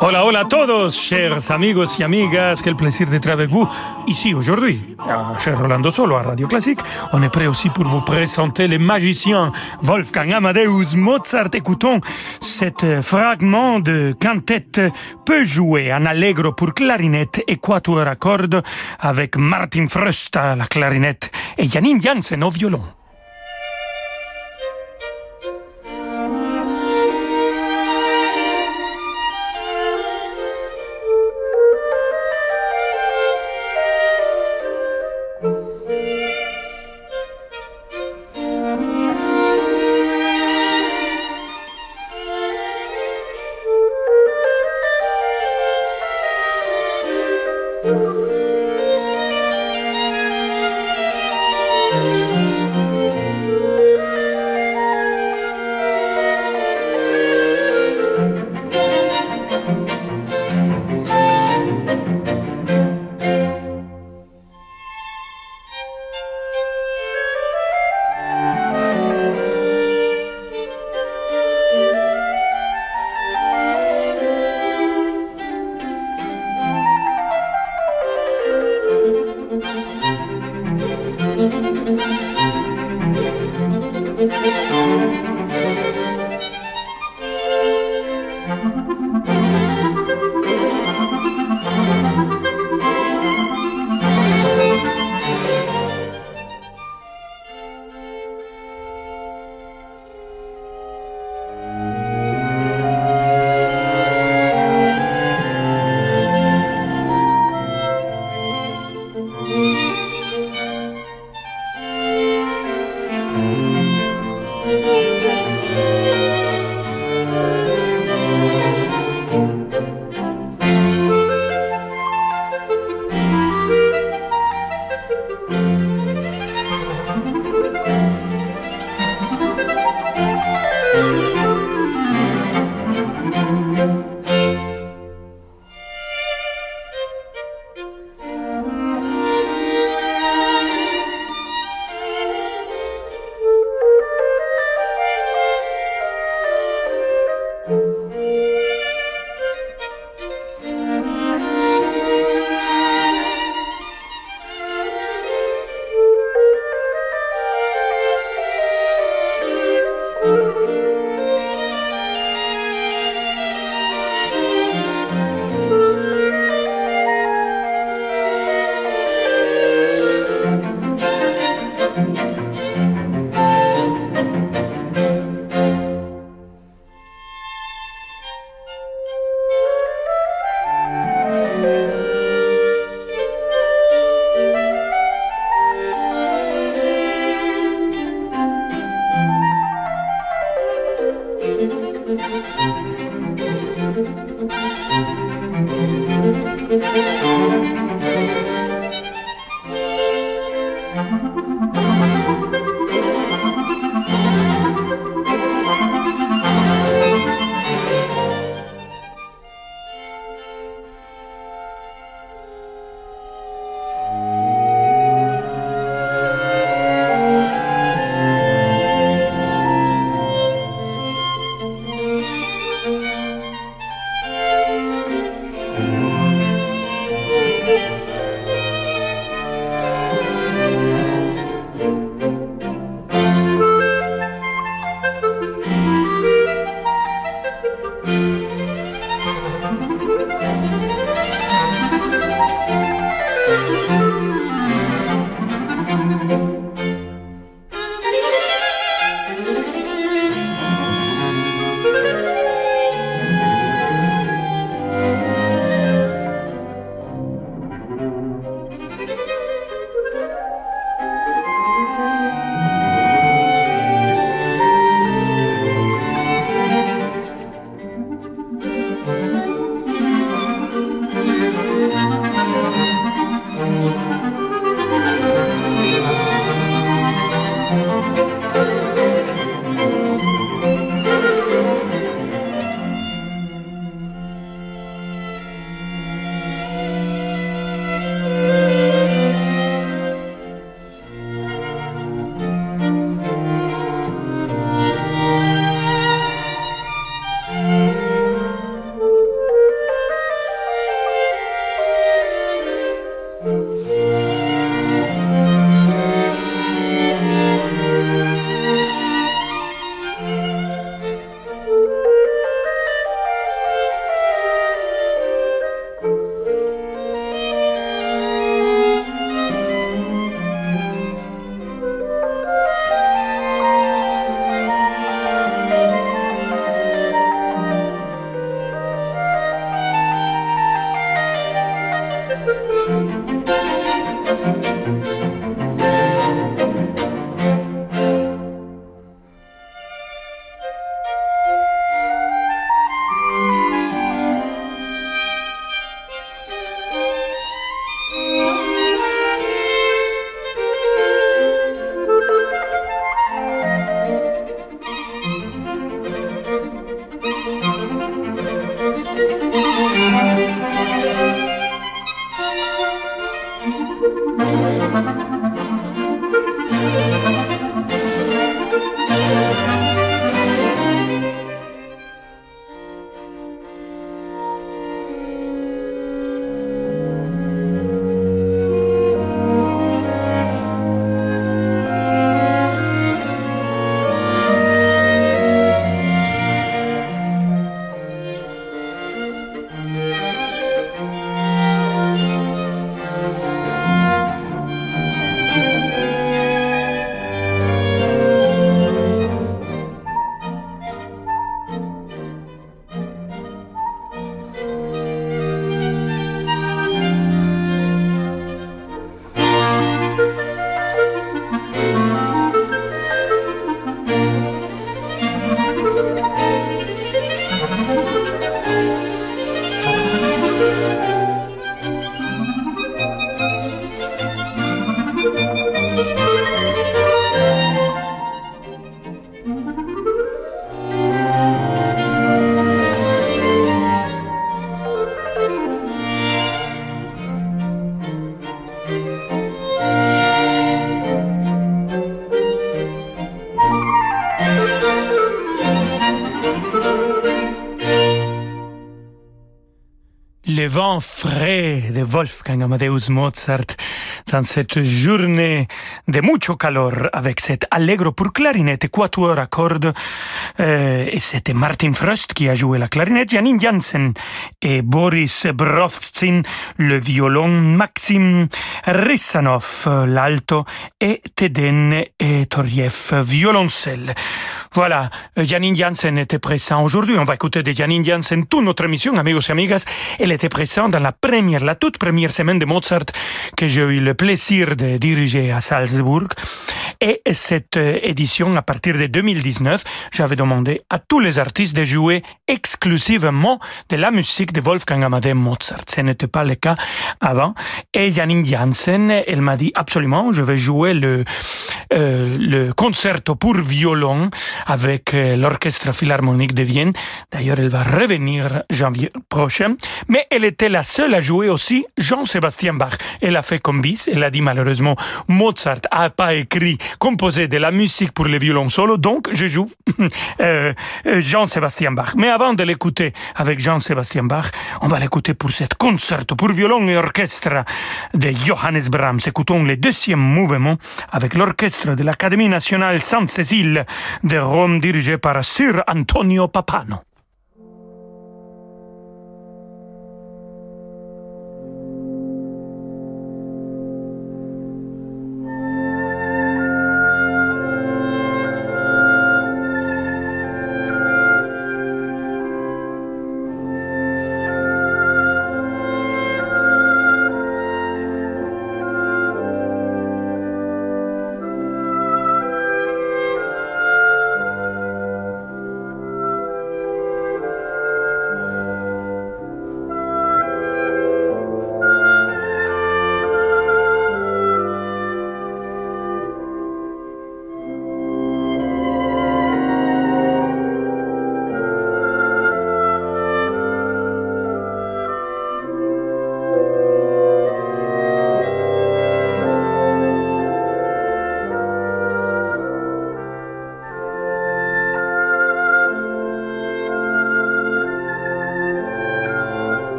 Hola, hola a todos, chers amigos y amigas, quel plaisir d'être avec vous ici aujourd'hui. Ah, cher Rolando Solo à Radio Classique, on est prêt aussi pour vous présenter les magiciens Wolfgang Amadeus Mozart. Écoutons cet fragment de quintette peu joué en allegro pour clarinette et quatuor à cordes avec Martin Fröst à la clarinette et Janine Jansen au violon. Amadeus Mozart dans cette journée de mucho calor avec cet allegro pour clarinette et quatuor à cordes. Euh, et c'était Martin Frost qui a joué la clarinette, Janine Janssen et Boris Brovtsin le violon, Maxim Rissanov l'alto et Teden et Toriev violoncelle. Voilà, Janine Janssen était présent aujourd'hui. On va écouter de Janine Janssen toute notre émission, amigos et amigas. Elle était présente dans la première, la toute première semaine de Mozart que j'ai eu le plaisir de diriger à Salzbourg. Et cette édition, à partir de 2019, j'avais demandé à tous les artistes de jouer exclusivement de la musique de Wolfgang Amadeus Mozart. Ce n'était pas le cas avant. Et Janine Janssen, elle m'a dit absolument, je vais jouer le, euh, le concerto pour violon avec euh, l'Orchestre Philharmonique de Vienne. D'ailleurs, elle va revenir janvier prochain. Mais elle était la seule à jouer aussi Jean-Sébastien Bach. Elle a fait comme bis. Elle a dit malheureusement, Mozart a pas écrit, composé de la musique pour les violons solo, donc je joue euh, Jean-Sébastien Bach. Mais avant de l'écouter avec Jean-Sébastien Bach, on va l'écouter pour cette concerto pour violon et orchestre de Johannes Brahms. Écoutons le deuxième mouvement avec l'orchestre de l'Académie nationale Sainte-Cécile de Rome dirigé par Sir Antonio Papano.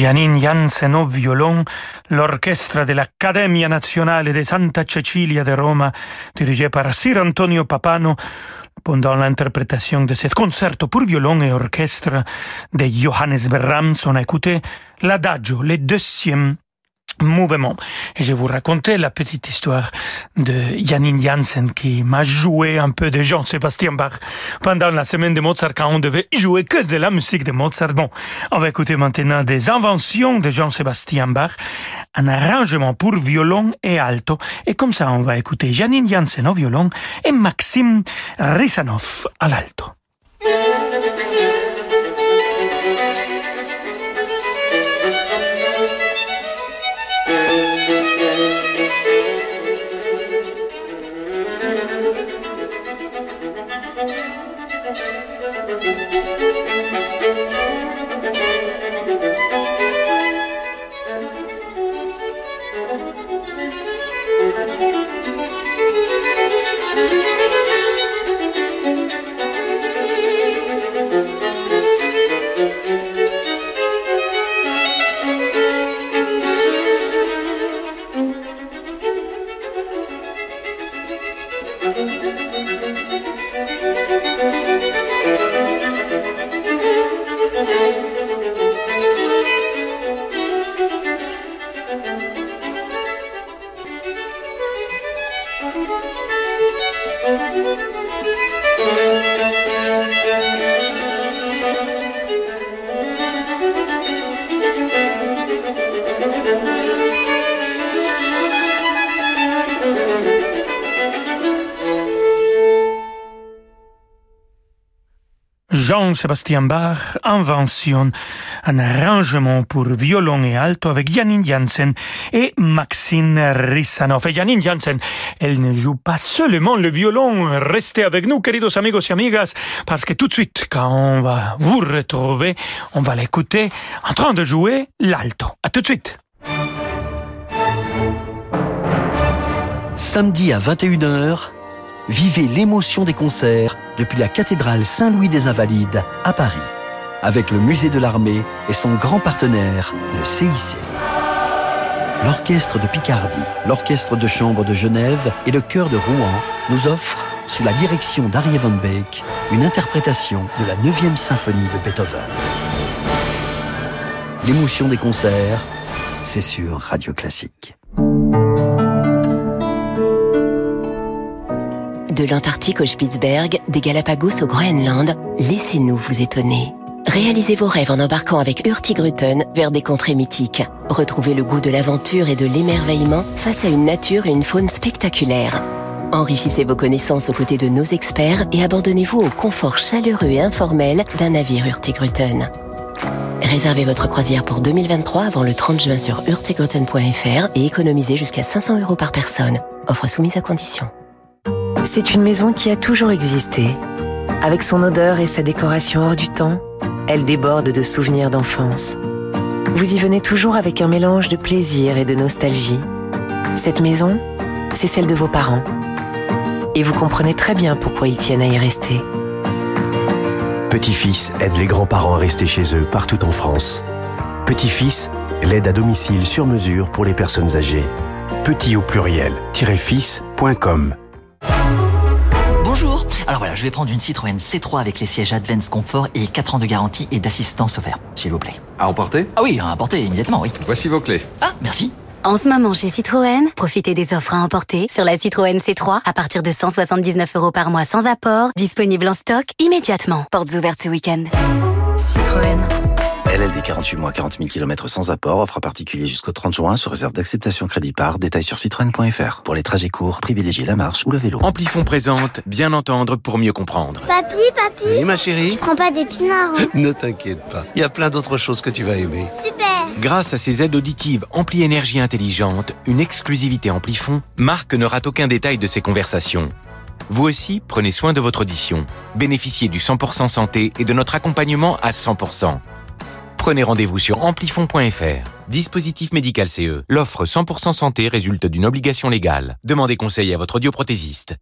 Janine Jansen au violon, l'orchestre de l'Accademia Nazionale de Santa Cecilia de Roma, dirigé par Sir Antonio Papano, pendant l'interprétation de ce concerto pour violon et orchestre de Johannes Brahms, on a écouté l'adagio, le deuxième mouvement. Et je vous raconter la petite histoire de Janine Janssen qui m'a joué un peu de Jean-Sébastien Bach pendant la semaine de Mozart quand on devait jouer que de la musique de Mozart. Bon, on va écouter maintenant des inventions de Jean-Sébastien Bach, un arrangement pour violon et alto. Et comme ça, on va écouter Janine Janssen au violon et Maxime Risanov à l'alto. Thank you. Jean-Sébastien Bach, Invention, un arrangement pour violon et alto avec Janine Janssen et Maxine Rissanov. Et Janine Janssen, elle ne joue pas seulement le violon. Restez avec nous, queridos amigos y amigas, parce que tout de suite, quand on va vous retrouver, on va l'écouter en train de jouer l'alto. À tout de suite. Samedi à 21h, vivez l'émotion des concerts depuis la cathédrale Saint-Louis des Invalides à Paris, avec le musée de l'armée et son grand partenaire, le CIC. L'orchestre de Picardie, l'orchestre de chambre de Genève et le chœur de Rouen nous offrent, sous la direction d'Arie Van Beek, une interprétation de la 9e symphonie de Beethoven. L'émotion des concerts, c'est sur Radio Classique. De l'Antarctique au Spitzberg, des Galapagos au Groenland, laissez-nous vous étonner. Réalisez vos rêves en embarquant avec Hurtigruten vers des contrées mythiques. Retrouvez le goût de l'aventure et de l'émerveillement face à une nature et une faune spectaculaires. Enrichissez vos connaissances aux côtés de nos experts et abandonnez-vous au confort chaleureux et informel d'un navire Hurtigruten. Réservez votre croisière pour 2023 avant le 30 juin sur hurtigruten.fr et économisez jusqu'à 500 euros par personne. Offre soumise à condition. C'est une maison qui a toujours existé. Avec son odeur et sa décoration hors du temps, elle déborde de souvenirs d'enfance. Vous y venez toujours avec un mélange de plaisir et de nostalgie. Cette maison, c'est celle de vos parents. Et vous comprenez très bien pourquoi ils tiennent à y rester. Petit-fils aide les grands-parents à rester chez eux partout en France. Petit-fils, l'aide à domicile sur mesure pour les personnes âgées. Petit au pluriel, fils.com. Alors voilà, je vais prendre une Citroën C3 avec les sièges Advance Comfort et 4 ans de garantie et d'assistance offerte, s'il vous plaît. À emporter? Ah oui, à emporter immédiatement, oui. Voici vos clés. Ah, merci. En ce moment chez Citroën, profitez des offres à emporter sur la Citroën C3 à partir de 179 euros par mois sans apport, disponible en stock immédiatement. Portes ouvertes ce week-end. Citroën. LLD 48 mois, 40 000 km sans apport, offre à particulier jusqu'au 30 juin, sur réserve d'acceptation crédit par, détail sur citroën.fr. Pour les trajets courts, privilégiez la marche ou le vélo. Amplifon présente, bien entendre pour mieux comprendre. Papi, papi Oui, ma chérie Tu prends pas d'épinards hein Ne t'inquiète pas, il y a plein d'autres choses que tu vas aimer. Super Grâce à ses aides auditives Ampli Énergie Intelligente, une exclusivité Amplifon, Marc ne rate aucun détail de ses conversations. Vous aussi, prenez soin de votre audition. Bénéficiez du 100% santé et de notre accompagnement à 100%. Prenez rendez-vous sur amplifon.fr. Dispositif médical CE. L'offre 100% santé résulte d'une obligation légale. Demandez conseil à votre audioprothésiste.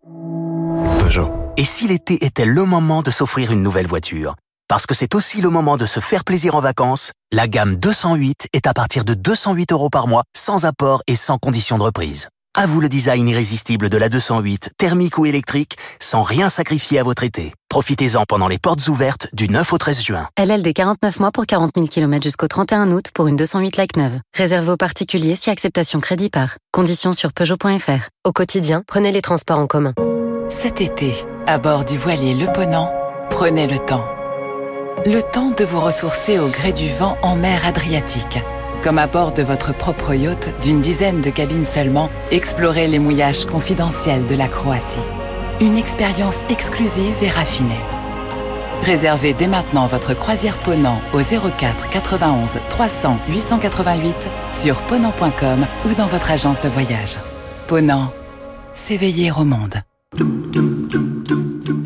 Peugeot. Et si l'été était le moment de s'offrir une nouvelle voiture? Parce que c'est aussi le moment de se faire plaisir en vacances, la gamme 208 est à partir de 208 euros par mois, sans apport et sans condition de reprise. À vous le design irrésistible de la 208, thermique ou électrique, sans rien sacrifier à votre été. Profitez-en pendant les portes ouvertes du 9 au 13 juin. LLD 49 mois pour 40 000 km jusqu'au 31 août pour une 208 like neuve. Réservé aux particuliers si acceptation crédit par. Conditions sur Peugeot.fr. Au quotidien, prenez les transports en commun. Cet été, à bord du voilier Le Ponant, prenez le temps. Le temps de vous ressourcer au gré du vent en mer Adriatique comme à bord de votre propre yacht d'une dizaine de cabines seulement, explorez les mouillages confidentiels de la Croatie. Une expérience exclusive et raffinée. Réservez dès maintenant votre croisière Ponant au 04 91 300 888 sur ponant.com ou dans votre agence de voyage. Ponant, s'éveiller au monde.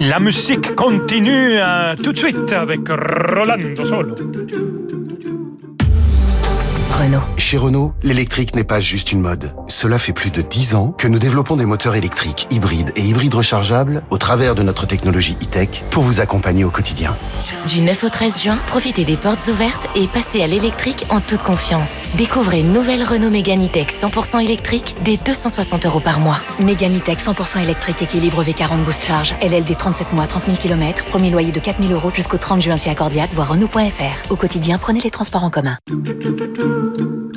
La musique continue hein, tout de suite avec Rolando Solo. Chez Renault, l'électrique n'est pas juste une mode. Cela fait plus de 10 ans que nous développons des moteurs électriques, hybrides et hybrides rechargeables au travers de notre technologie e-tech pour vous accompagner au quotidien. Du 9 au 13 juin, profitez des portes ouvertes et passez à l'électrique en toute confiance. Découvrez une nouvelle Renault Mégane E-Tech 100% électrique dès 260 euros par mois. Mégane E-Tech 100% électrique équilibre V40 Boost Charge. LLD 37 mois, 30 000 km. Premier loyer de 4 000 euros jusqu'au 30 juin si accordiate, voire Renault.fr. Au quotidien, prenez les transports en commun.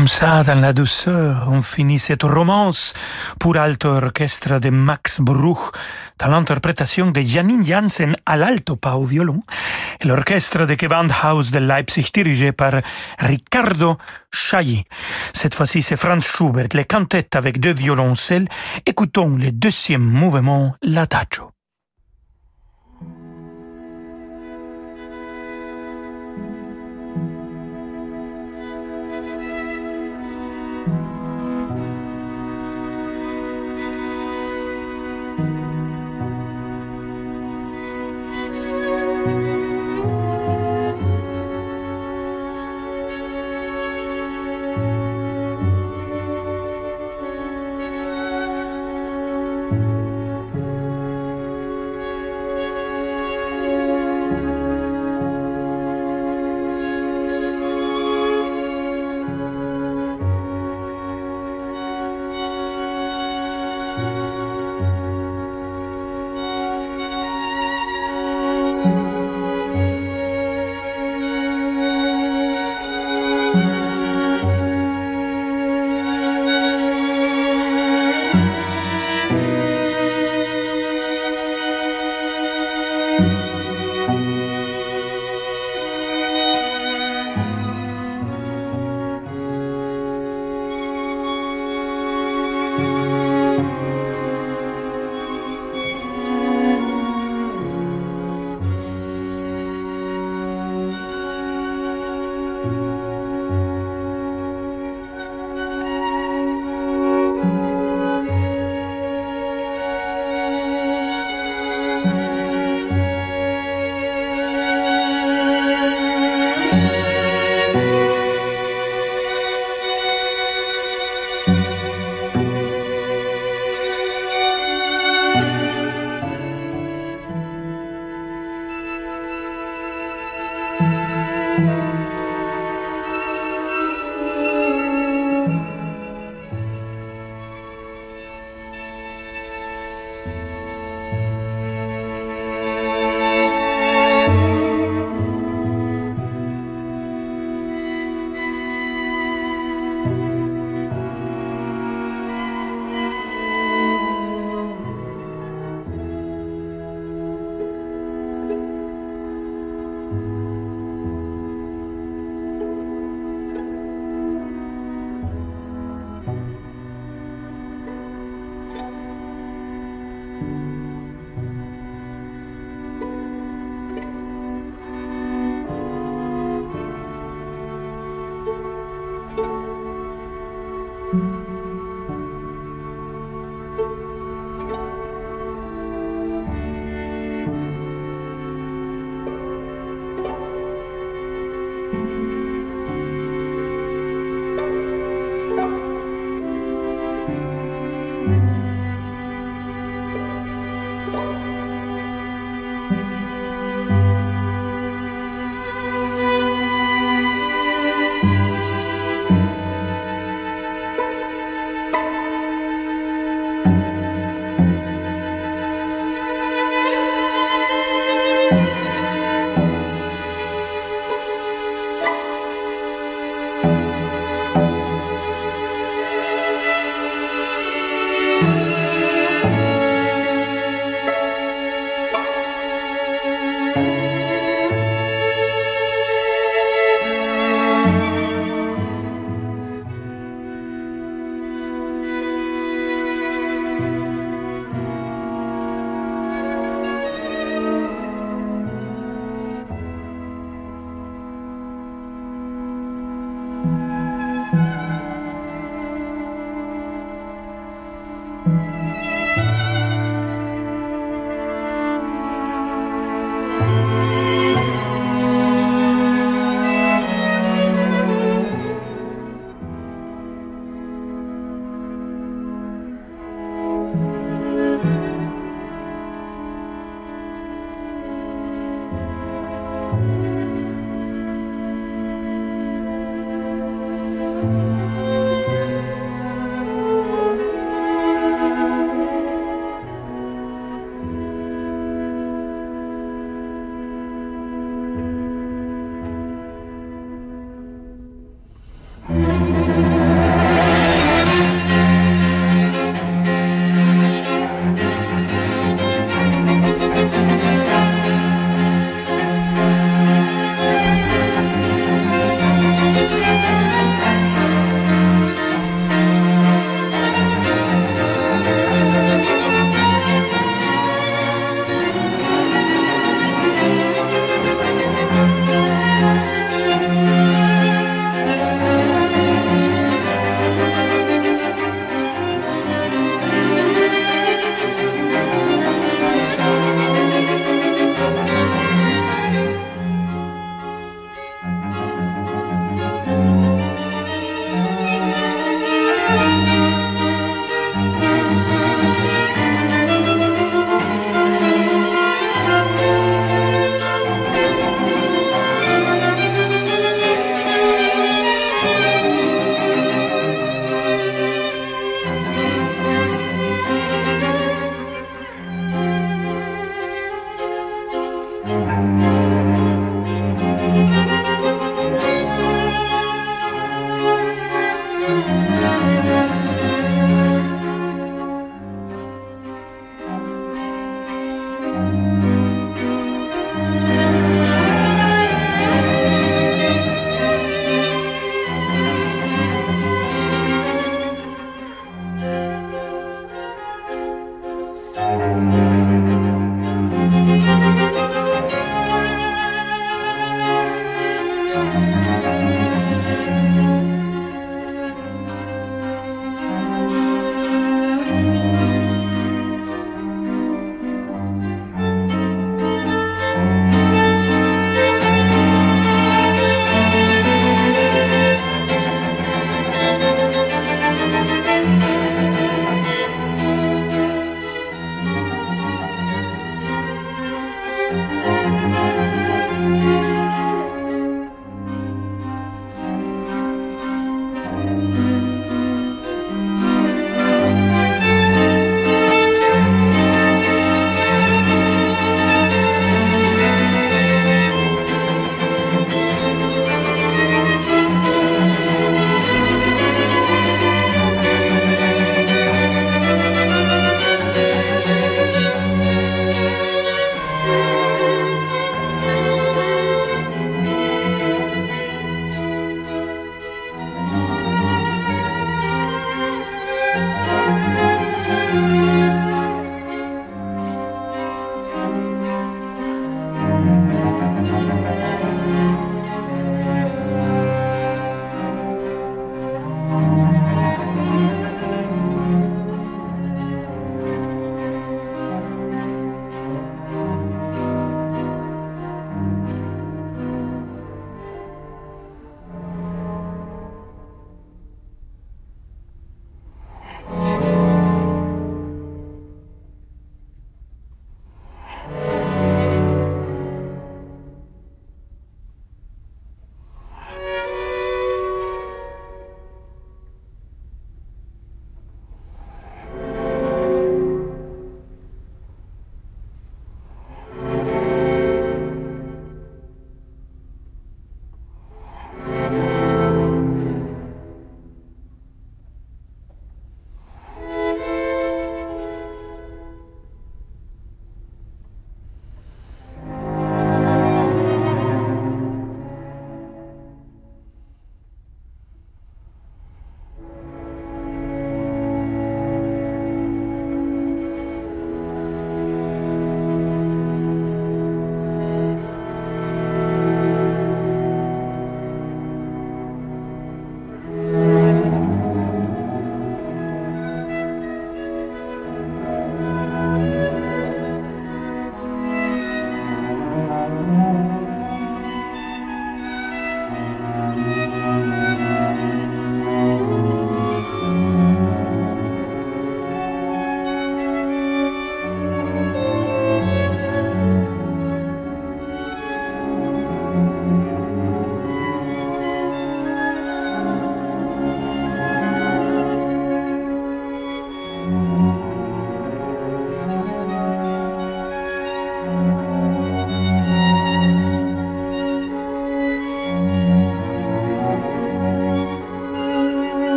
Comme ça, dans la douceur, on finit cette romance pour alto orchestre de Max Bruch, dans l'interprétation de Janine Janssen à l'alto, pas au violon, et l'orchestre de Gewandhaus de Leipzig dirigé par Riccardo Chailly. Cette fois-ci, c'est Franz Schubert, les cantettes avec deux violoncelles. Écoutons le deuxième mouvement, l'adagio.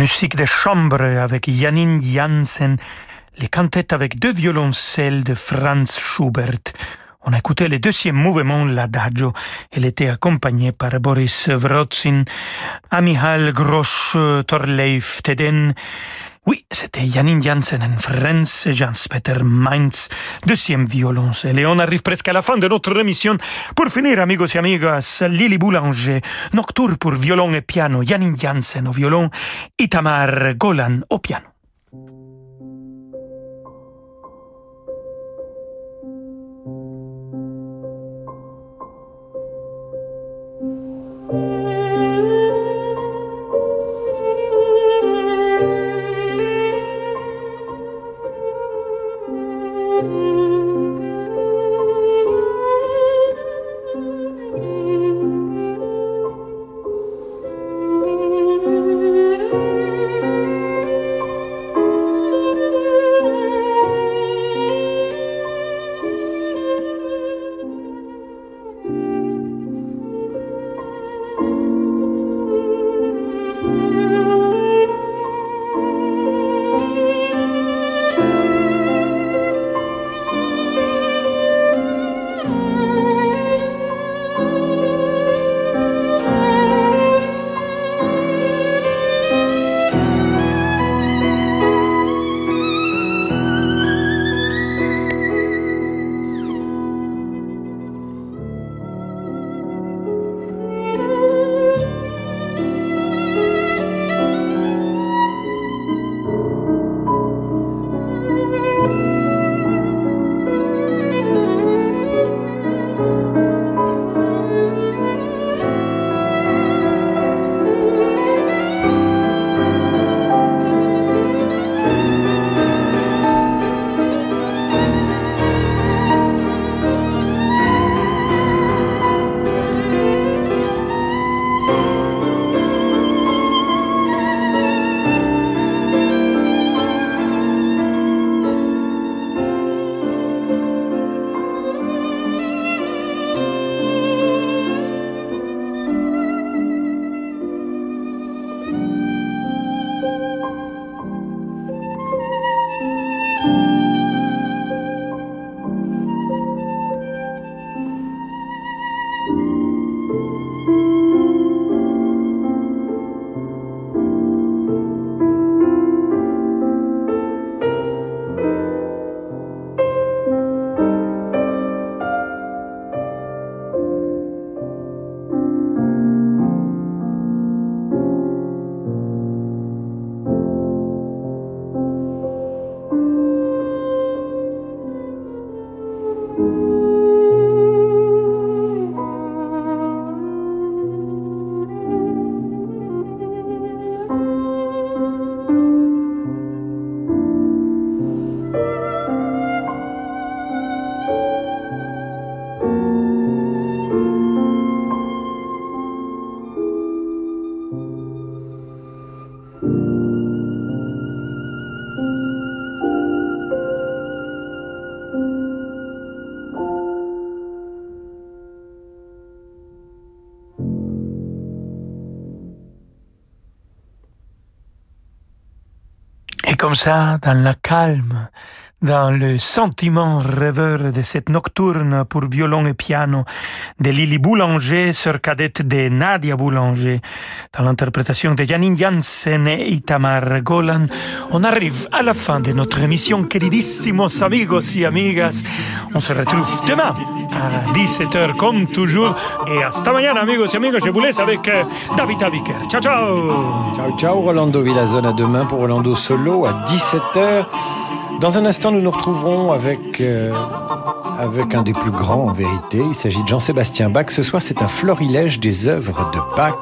Musique de chambre avec Janine Janssen, les cantates avec deux violoncelles de Franz Schubert. On a écouté le deuxième mouvement, l'adagio. Elle était accompagnée par Boris Wrotzin, Amihal Grosch, Torleif Teden. Oui, c'était Janine Janssen en Franz Jans-Peter Mainz, deuxième violoncelle. Et on arrive presque à la fin de notre émission. Pour finir, amigos et amigas, Lily Boulanger, Nocturne pour violon et piano, Janine Janssen au violon, Itamar Golan au piano. Comme ça, dans la calme, dans le sentiment rêveur de cette nocturne pour violon et piano de Lily Boulanger, sœur cadette de Nadia Boulanger, dans l'interprétation de Janine Janssen et Itamar Golan, on arrive à la fin de notre émission, queridissimos amigos y amigas. On se retrouve demain à 17h comme toujours et hasta mañana amigos y amigos. Je vous laisse avec euh, David Abiker. Ciao ciao Ciao ciao Rolando Villazone à demain pour Rolando Solo à 17h. Dans un instant, nous nous retrouverons avec, euh, avec un des plus grands en vérité. Il s'agit de Jean-Sébastien Bach. Ce soir, c'est un florilège des œuvres de Bach.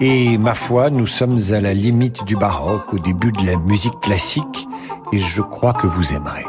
Et ma foi, nous sommes à la limite du baroque, au début de la musique classique, et je crois que vous aimerez.